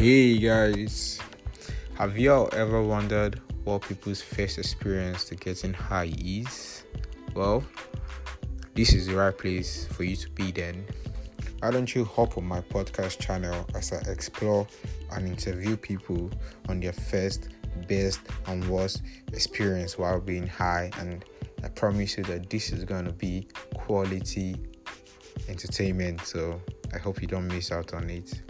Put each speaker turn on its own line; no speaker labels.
Hey guys, have y'all ever wondered what people's first experience to getting high is? Well, this is the right place for you to be then. Why don't you hop on my podcast channel as I explore and interview people on their first, best, and worst experience while being high? And I promise you that this is going to be quality entertainment. So I hope you don't miss out on it.